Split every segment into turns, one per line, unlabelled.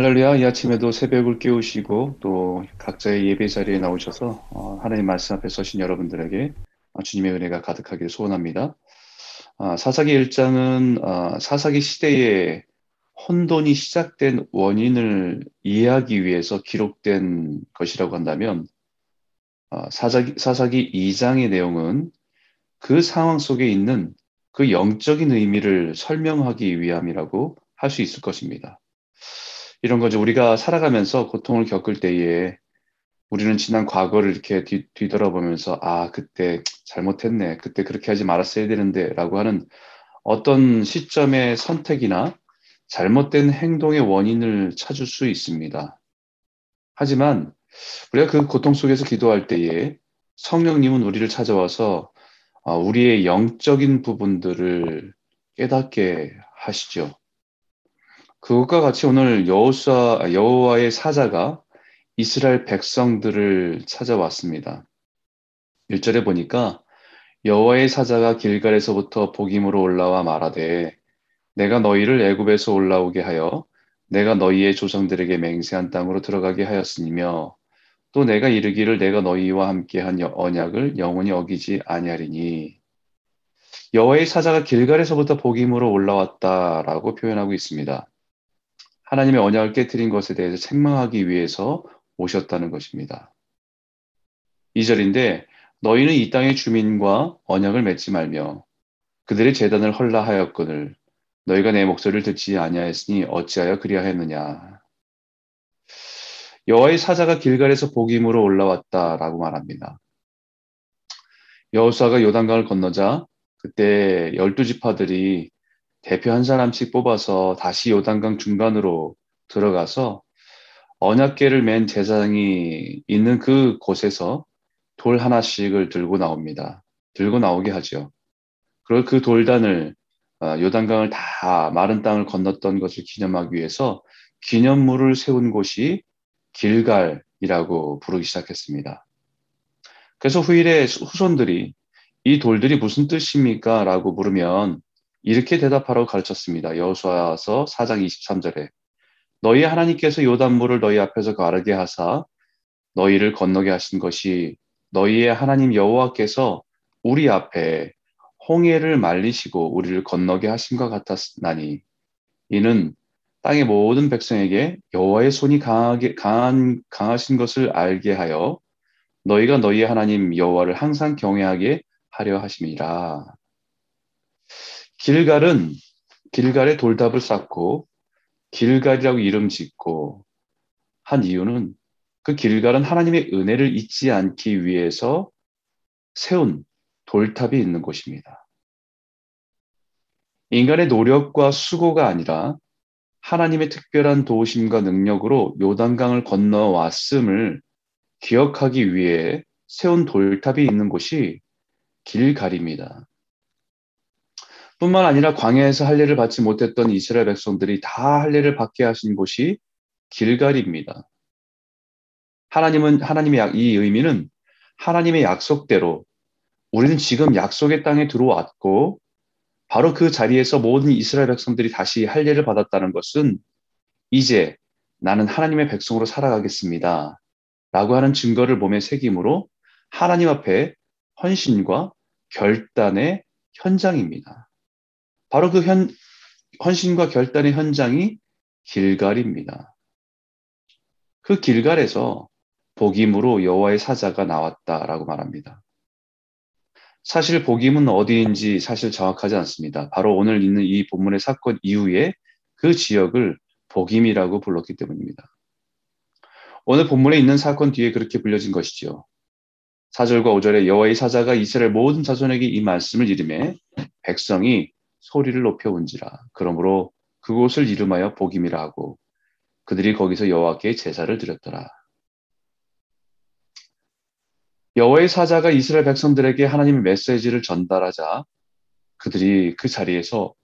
할렐루야, 이 아침에도 새벽을 깨우시고 또 각자의 예배 자리에 나오셔서 어, 하나님 말씀 앞에 서신 여러분들에게 주님의 은혜가 가득하길 소원합니다. 아, 사사기 1장은 아, 사사기 시대에 혼돈이 시작된 원인을 이해하기 위해서 기록된 것이라고 한다면 아, 사사기, 사사기 2장의 내용은 그 상황 속에 있는 그 영적인 의미를 설명하기 위함이라고 할 수 있을 것입니다. 이런 거죠. 우리가 살아가면서 고통을 겪을 때에 우리는 지난 과거를 이렇게 뒤, 뒤돌아보면서 아, 그때 잘못했네. 그때 그렇게 하지 말았어야 되는데 라고 하는 어떤 시점의 선택이나 잘못된 행동의 원인을 찾을 수 있습니다. 하지만 우리가 그 고통 속에서 기도할 때에 성령님은 우리를 찾아와서 아, 우리의 영적인 부분들을 깨닫게 하시죠. 그것과 같이 오늘 여호수아 여호와의 사자가 이스라엘 백성들을 찾아왔습니다. 1절에 보니까 여호와의 사자가 길갈에서부터 복임으로 올라와 말하되 내가 너희를 애굽에서 올라오게 하여 내가 너희의 조상들에게 맹세한 땅으로 들어가게 하였으니며 또 내가 이르기를 내가 너희와 함께한 언약을 영원히 어기지 아니하리니 여호와의 사자가 길갈에서부터 복임으로 올라왔다라고 표현하고 있습니다. 하나님의 언약을 깨뜨린 것에 대해서 책망하기 위해서 오셨다는 것입니다. 2절인데 너희는 이 땅의 주민과 언약을 맺지 말며 그들의 재단을 헐라하였거늘 너희가 내 목소리를 듣지 아니하였으니 어찌하여 그리하였느냐. 여호와의 사자가 길갈에서 복임으로 올라왔다라고 말합니다. 여호수아가 요단강을 건너자 그때 열두 지파들이 대표 한 사람씩 뽑아서 다시 요단강 중간으로 들어가서 언약계를 맨 제사장이 있는 그 곳에서 돌 하나씩을 들고 나옵니다. 들고 나오게 하죠. 그리고 그 돌단을 어, 요단강을 다 마른 땅을 건넜던 것을 기념하기 위해서 기념물을 세운 곳이 길갈이라고 부르기 시작했습니다. 그래서 후일에 후손들이 이 돌들이 무슨 뜻입니까? 라고 물으면 이렇게 대답하라고 가르쳤습니다. 여호수아서 4장 23절에 너희 하나님께서 요단물을 너희 앞에서 가르게 하사 너희를 건너게 하신 것이 너희의 하나님 여호와께서 우리 앞에 홍해를 말리시고 우리를 건너게 하심과 같았나니 이는 땅의 모든 백성에게 여호와의 손이 강하게 강한 강하신 것을 알게 하여 너희가 너희의 하나님 여호와를 항상 경외하게 하려 하심이라. 길갈은 길갈에 돌답을 쌓고 길갈이라고 이름 짓고 한 이유는 그 길갈은 하나님의 은혜를 잊지 않기 위해서 세운 돌탑이 있는 곳입니다. 인간의 노력과 수고가 아니라 하나님의 특별한 도우심과 능력으로 요단강을 건너왔음을 기억하기 위해 세운 돌탑이 있는 곳이 길갈입니다. 뿐만 아니라 광야에서 할례를 받지 못했던 이스라엘 백성들이 다 할례를 받게 하신 곳이 길갈입니다. 하나님은 하나님의 이 의미는 하나님의 약속대로 우리는 지금 약속의 땅에 들어왔고 바로 그 자리에서 모든 이스라엘 백성들이 다시 할례를 받았다는 것은 이제 나는 하나님의 백성으로 살아가겠습니다. 라고 하는 증거를 몸에 새김으로 하나님 앞에 헌신과 결단의 현장입니다. 바로 그 현, 헌신과 결단의 현장이 길갈입니다. 그 길갈에서 복임으로 여호와의 사자가 나왔다라고 말합니다. 사실 복임은 어디인지 사실 정확하지 않습니다. 바로 오늘 있는 이 본문의 사건 이후에 그 지역을 복임이라고 불렀기 때문입니다. 오늘 본문에 있는 사건 뒤에 그렇게 불려진 것이지요. 4절과 5절에 여호와의 사자가 이스라엘 모든 자손에게 이 말씀을 이름해 백성이 소리를 높여 온지라. 그러므로 그곳을 이름하여 복임이라 하고 그들이 거기서 여호와께 제사를 드렸더라. 여호와의 사자가 이스라엘 백성들에게 하나님의 메시지를 전달하자 그들이 그 자리에서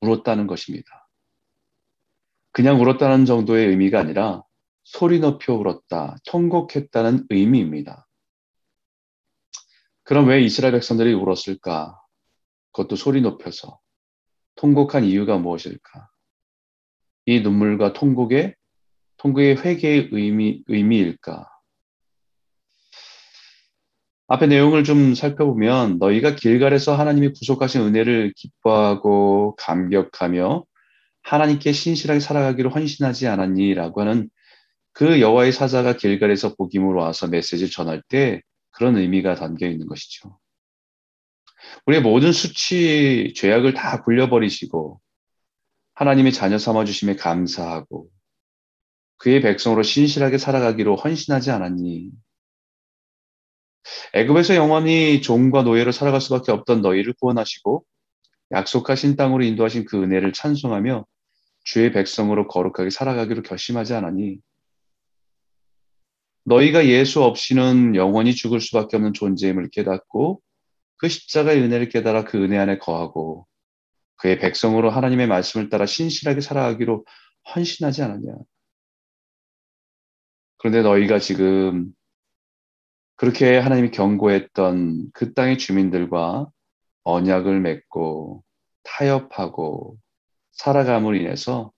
울었다는 것입니다. 그냥 울었다는 정도의 의미가 아니라 소리 높여 울었다, 통곡했다는 의미입니다. 그럼 왜 이스라엘 백성들이 울었을까? 그것도 소리 높여서 통곡한 이유가 무엇일까? 이 눈물과 통곡의 통곡의 회개의 의미 의미일까? 앞에 내용을 좀 살펴보면 너희가 길갈에서 하나님이 구속하신 은혜를 기뻐하고 감격하며 하나님께 신실하게 살아가기로 헌신하지 않았니라고 하는 그 여호와의 사자가 길갈에서 복임으로 와서 메시지를 전할 때 그런 의미가 담겨 있는 것이죠. 우리의 모든 수치, 죄악을 다 굴려버리시고 하나님의 자녀 삼아 주심에 감사하고 그의 백성으로 신실하게 살아가기로 헌신하지 않았니? 애굽에서 영원히 종과 노예로 살아갈 수밖에 없던 너희를 구원하시고 약속하신 땅으로 인도하신 그 은혜를 찬송하며 주의 백성으로 거룩하게 살아가기로 결심하지 않았니? 너희가 예수 없이는 영원히 죽을 수밖에 없는 존재임을 깨닫고 그 십자가의 은혜를 깨달아 그 은혜 안에 거하고 그의 백성으로 하나님의 말씀을 따라 신실하게 살아가기로 헌신하지 않았냐? 그런데 너희가 지금 그렇게 하나님이 경고했던 그 땅의 주민들과 언약을 맺고 타협하고 살아감으로 인해서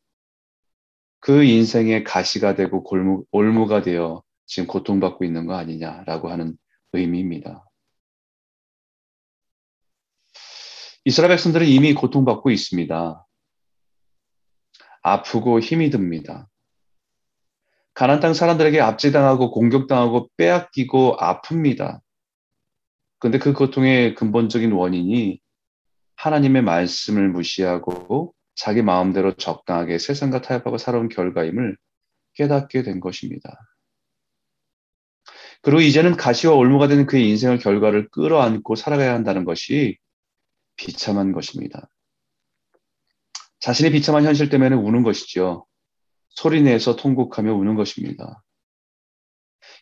그 인생의 가시가 되고 골무, 올무가 되어 지금 고통받고 있는 거 아니냐라고 하는 의미입니다. 이스라엘 백성들은 이미 고통받고 있습니다. 아프고 힘이 듭니다. 가난 땅 사람들에게 압제당하고 공격당하고 빼앗기고 아픕니다. 근데 그 고통의 근본적인 원인이 하나님의 말씀을 무시하고 자기 마음대로 적당하게 세상과 타협하고 살아온 결과임을 깨닫게 된 것입니다. 그리고 이제는 가시와 올무가 되는 그의 인생의 결과를 끌어안고 살아가야 한다는 것이 비참한 것입니다. 자신의 비참한 현실 때문에 우는 것이죠. 소리내서 통곡하며 우는 것입니다.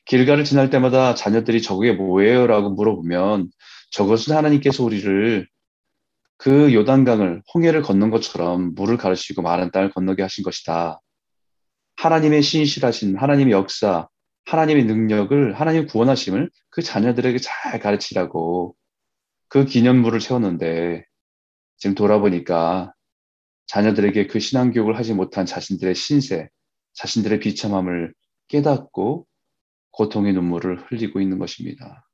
길가를 지날 때마다 자녀들이 저게 뭐예요? 라고 물어보면 저것은 하나님께서 우리를 그 요단강을 홍해를 건넌 것처럼 물을 가르치고 마른 땅을 건너게 하신 것이다. 하나님의 신실하신 하나님의 역사, 하나님의 능력을 하나님 구원하심을 그 자녀들에게 잘 가르치라고 그 기념물을 세웠는데 지금 돌아보니까 자녀들에게 그 신앙교육을 하지 못한 자신들의 신세, 자신들의 비참함을 깨닫고 고통의 눈물을 흘리고 있는 것입니다.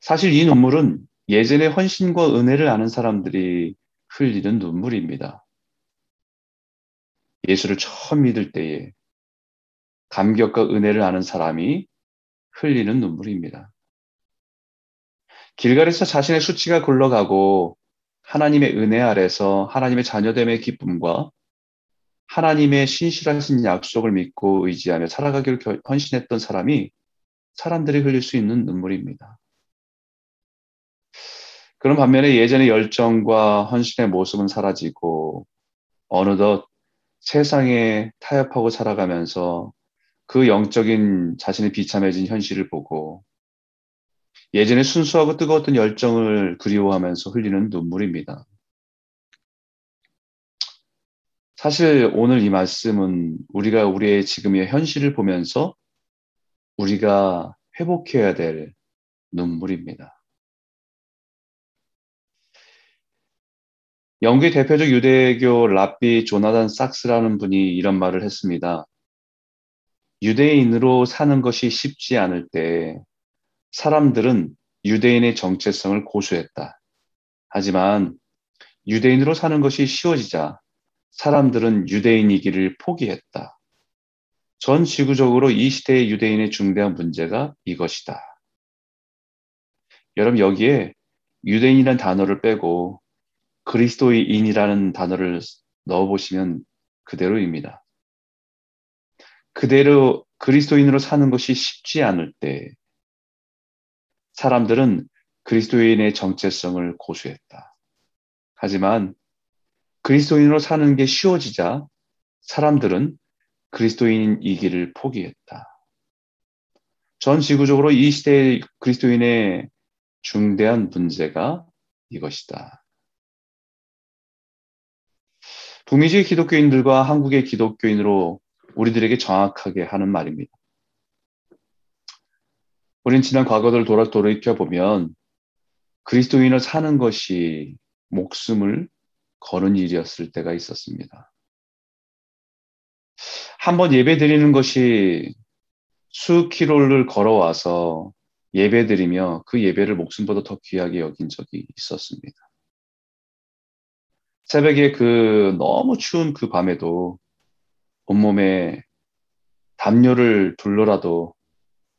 사실 이 눈물은 예전의 헌신과 은혜를 아는 사람들이 흘리는 눈물입니다. 예수를 처음 믿을 때에 감격과 은혜를 아는 사람이 흘리는 눈물입니다. 길갈에서 자신의 수치가 굴러가고 하나님의 은혜 아래서 하나님의 자녀됨의 기쁨과 하나님의 신실하신 약속을 믿고 의지하며 살아가기를 헌신했던 사람이 사람들이 흘릴 수 있는 눈물입니다. 그런 반면에 예전의 열정과 헌신의 모습은 사라지고 어느덧 세상에 타협하고 살아가면서 그 영적인 자신의 비참해진 현실을 보고 예전에 순수하고 뜨거웠던 열정을 그리워하면서 흘리는 눈물입니다. 사실 오늘 이 말씀은 우리가 우리의 지금의 현실을 보면서 우리가 회복해야 될 눈물입니다. 영국의 대표적 유대교 랍비 조나단 삭스라는 분이 이런 말을 했습니다. 유대인으로 사는 것이 쉽지 않을 때 사람들은 유대인의 정체성을 고수했다. 하지만 유대인으로 사는 것이 쉬워지자 사람들은 유대인이기를 포기했다. 전 지구적으로 이 시대의 유대인의 중대한 문제가 이것이다. 여러분 여기에 유대인이라는 단어를 빼고 그리스도인이라는 단어를 넣어보시면 그대로입니다. 그대로 그리스도인으로 사는 것이 쉽지 않을 때 사람들은 그리스도인의 정체성을 고수했다. 하지만 그리스도인으로 사는 게 쉬워지자 사람들은 그리스도인이기를 포기했다. 전 지구적으로 이 시대의 그리스도인의 중대한 문제가 이것이다. 북미주의 기독교인들과 한국의 기독교인으로 우리들에게 정확하게 하는 말입니다. 우린 지난 과거를 돌아 돌이켜 보면 그리스도인을 사는 것이 목숨을 거는 일이었을 때가 있었습니다. 한번 예배 드리는 것이 수 킬로를 걸어와서 예배 드리며 그 예배를 목숨보다 더 귀하게 여긴 적이 있었습니다. 새벽에 그 너무 추운 그 밤에도 온몸에 담요를 둘러라도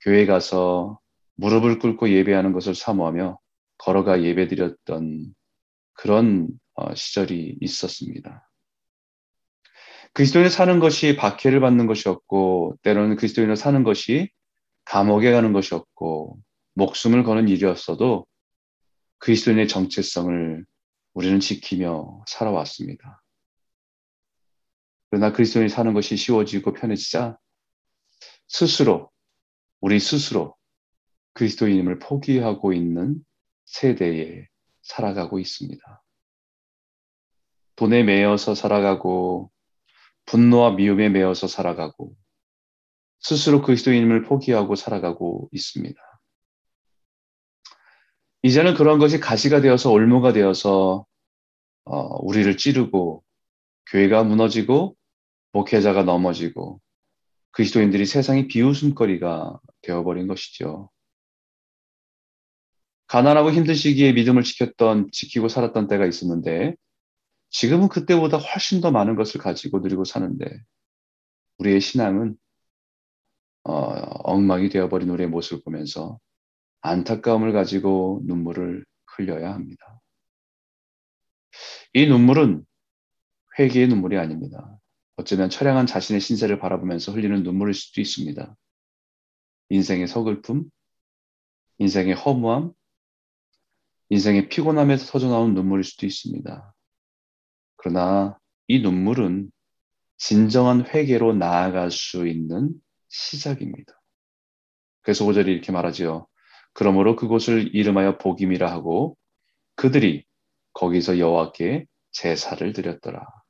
교회 가서 무릎을 꿇고 예배하는 것을 사모하며 걸어가 예배드렸던 그런 어, 시절이 있었습니다. 그리스도인을 사는 것이 박해를 받는 것이었고 때로는 그리스도인을 사는 것이 감옥에 가는 것이었고 목숨을 거는 일이었어도 그리스도인의 정체성을 우리는 지키며 살아왔습니다. 그러나 그리스도인이 사는 것이 쉬워지고 편해지자 스스로 우리 스스로 그리스도인임을 포기하고 있는 세대에 살아가고 있습니다. 돈에 매여서 살아가고 분노와 미움에 매여서 살아가고 스스로 그리스도인임을 포기하고 살아가고 있습니다. 이제는 그런 것이 가시가 되어서 올무가 되어서 어, 우리를 찌르고 교회가 무너지고 목회자가 넘어지고 그리스도인들이 세상의 비웃음거리가 되어버린 것이죠. 가난하고 힘든 시기에 믿음을 지켰던, 지키고 살았던 때가 있었는데, 지금은 그때보다 훨씬 더 많은 것을 가지고 누리고 사는데, 우리의 신앙은, 어, 엉망이 되어버린 우리의 모습을 보면서 안타까움을 가지고 눈물을 흘려야 합니다. 이 눈물은 회개의 눈물이 아닙니다. 어쩌면 처량한 자신의 신세를 바라보면서 흘리는 눈물일 수도 있습니다. 인생의 서글픔, 인생의 허무함, 인생의 피곤함에서 터져나온 눈물일 수도 있습니다. 그러나 이 눈물은 진정한 회개로 나아갈 수 있는 시작입니다. 그래서 5절이 이렇게 말하지요. 그러므로 그곳을 이름하여 복임이라 하고 그들이 거기서 여호와께 제사를 드렸더라.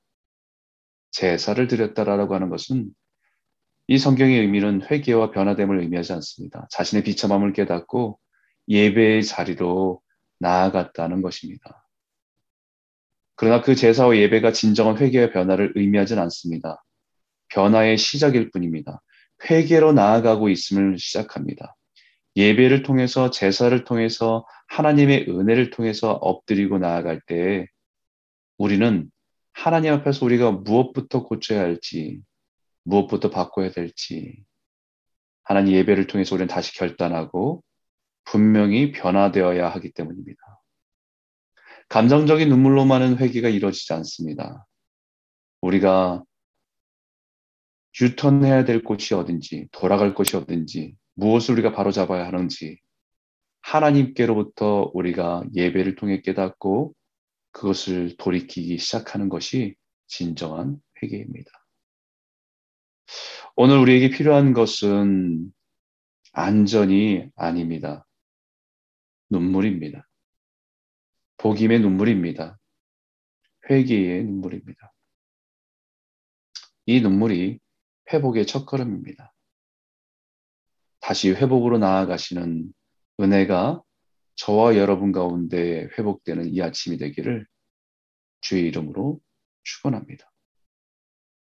제사를 드렸다라고 하는 것은 이 성경의 의미는 회개와 변화됨을 의미하지 않습니다. 자신의 비참함을 깨닫고 예배의 자리로 나아갔다는 것입니다. 그러나 그 제사와 예배가 진정한 회개와 변화를 의미하진 않습니다. 변화의 시작일 뿐입니다. 회개로 나아가고 있음을 시작합니다. 예배를 통해서 제사를 통해서 하나님의 은혜를 통해서 엎드리고 나아갈 때 우리는 하나님 앞에서 우리가 무엇부터 고쳐야 할지, 무엇부터 바꿔야 될지, 하나님 예배를 통해서 우리는 다시 결단하고 분명히 변화되어야 하기 때문입니다. 감정적인 눈물로만은 회개가 이루어지지 않습니다. 우리가 유턴해야 될 곳이 어딘지, 돌아갈 곳이 어딘지, 무엇을 우리가 바로 잡아야 하는지, 하나님께로부터 우리가 예배를 통해 깨닫고 그것을 돌이키기 시작하는 것이 진정한 회개입니다. 오늘 우리에게 필요한 것은 안전이 아닙니다. 눈물입니다. 복임의 눈물입니다. 회개의 눈물입니다. 이 눈물이 회복의 첫걸음입니다. 다시 회복으로 나아가시는 은혜가 저와 여러분 가운데 회복되는 이 아침이 되기를 주의 이름으로 축원합니다.